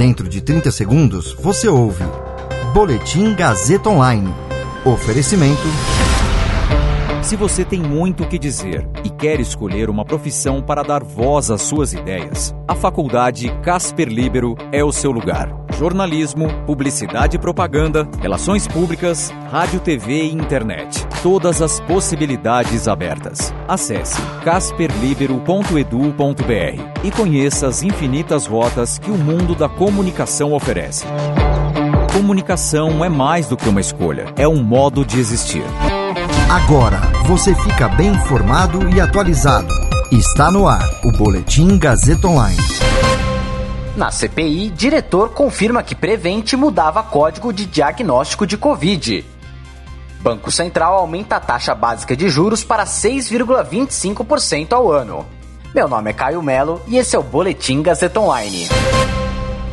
Dentro de 30 segundos, você ouve Boletim Gazeta Online. Oferecimento. Se você tem muito o que dizer e quer escolher uma profissão para dar voz às suas ideias, a Faculdade Casper Libero é o seu lugar. Jornalismo, publicidade e propaganda, relações públicas, rádio, TV e internet. Todas as possibilidades abertas. Acesse casperlibero.edu.br e conheça as infinitas rotas que o mundo da comunicação oferece. Comunicação é mais do que uma escolha, é um modo de existir. Agora você fica bem informado e atualizado. Está no ar o Boletim Gazeta Online. Na CPI, diretor confirma que Prevente mudava código de diagnóstico de Covid. Banco Central aumenta a taxa básica de juros para 6,25% ao ano. Meu nome é Caio Melo e esse é o Boletim Gazeta Online.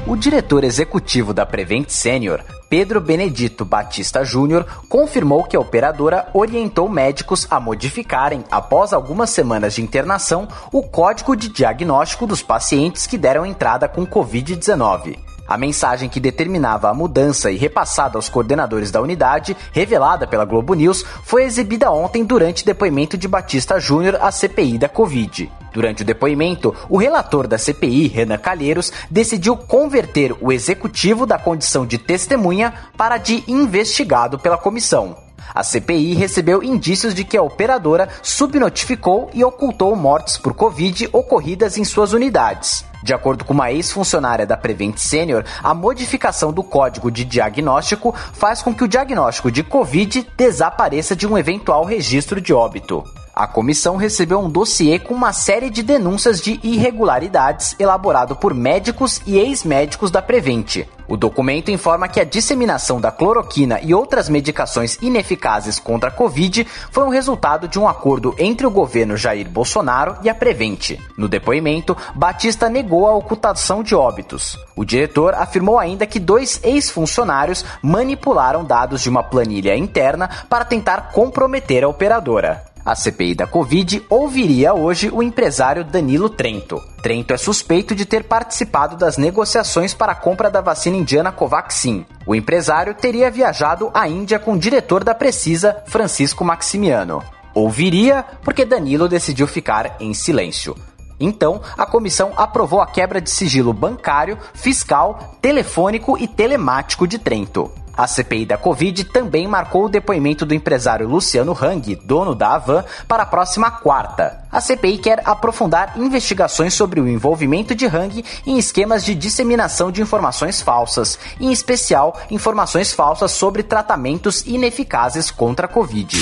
O diretor executivo da Prevent Senior, Pedro Benedito Batista Júnior, confirmou que a operadora orientou médicos a modificarem, após algumas semanas de internação, o código de diagnóstico dos pacientes que deram entrada com Covid-19. A mensagem que determinava a mudança e repassada aos coordenadores da unidade, revelada pela Globo News, foi exibida ontem durante depoimento de Batista Júnior à CPI da Covid. Durante o depoimento, o relator da CPI, Renan Calheiros, decidiu converter o executivo da condição de testemunha para de investigado pela comissão. A CPI recebeu indícios de que a operadora subnotificou e ocultou mortes por Covid ocorridas em suas unidades. De acordo com uma ex-funcionária da Prevent Senior, a modificação do código de diagnóstico faz com que o diagnóstico de Covid desapareça de um eventual registro de óbito. A comissão recebeu um dossiê com uma série de denúncias de irregularidades elaborado por médicos e ex-médicos da Prevent. O documento informa que a disseminação da cloroquina e outras medicações ineficazes contra a Covid foi um resultado de um acordo entre o governo Jair Bolsonaro e a Prevent. No depoimento, Batista negou a ocultação de óbitos. O diretor afirmou ainda que dois ex-funcionários manipularam dados de uma planilha interna para tentar comprometer a operadora. A CPI da Covid ouviria hoje o empresário Danilo Trento. Trento é suspeito de ter participado das negociações para a compra da vacina indiana Covaxin. O empresário teria viajado à Índia com o diretor da Precisa, Francisco Maximiano. Ouviria porque Danilo decidiu ficar em silêncio. Então, a comissão aprovou a quebra de sigilo bancário, fiscal, telefônico e telemático de Trento. A CPI da Covid também marcou o depoimento do empresário Luciano Hang, dono da Avan, para a próxima quarta. A CPI quer aprofundar investigações sobre o envolvimento de Hang em esquemas de disseminação de informações falsas, em especial informações falsas sobre tratamentos ineficazes contra a Covid.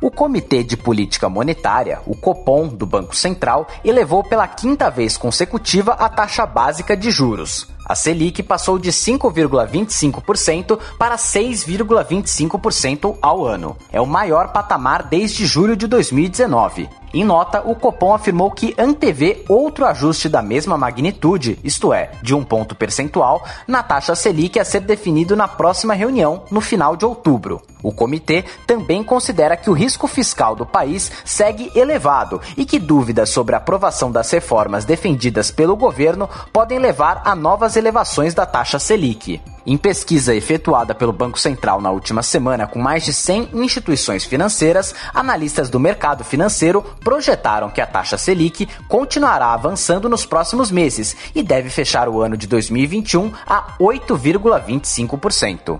O Comitê de Política Monetária, o Copom, do Banco Central, elevou pela quinta vez consecutiva a taxa básica de juros. A Selic passou de 5,25% para 6,25% ao ano. É o maior patamar desde julho de 2019. Em nota, o Copom afirmou que antevê outro ajuste da mesma magnitude, isto é, de um ponto percentual, na taxa Selic a ser definido na próxima reunião, no final de outubro. O comitê também considera que o risco fiscal do país segue elevado e que dúvidas sobre a aprovação das reformas defendidas pelo governo podem levar a novas elevações da taxa Selic. Em pesquisa efetuada pelo Banco Central na última semana com mais de 100 instituições financeiras, analistas do mercado financeiro projetaram que a taxa Selic continuará avançando nos próximos meses e deve fechar o ano de 2021 a 8,25%.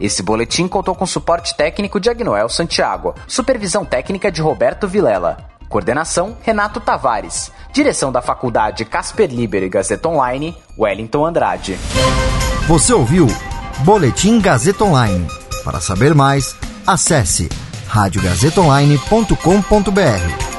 Esse boletim contou com suporte técnico de Agnoel Santiago, supervisão técnica de Roberto Vilela. Coordenação: Renato Tavares. Direção da Faculdade Casper Liber e Gazeta Online, Wellington Andrade. Você ouviu Boletim Gazeta Online. Para saber mais, acesse radiogazetaonline.com.br.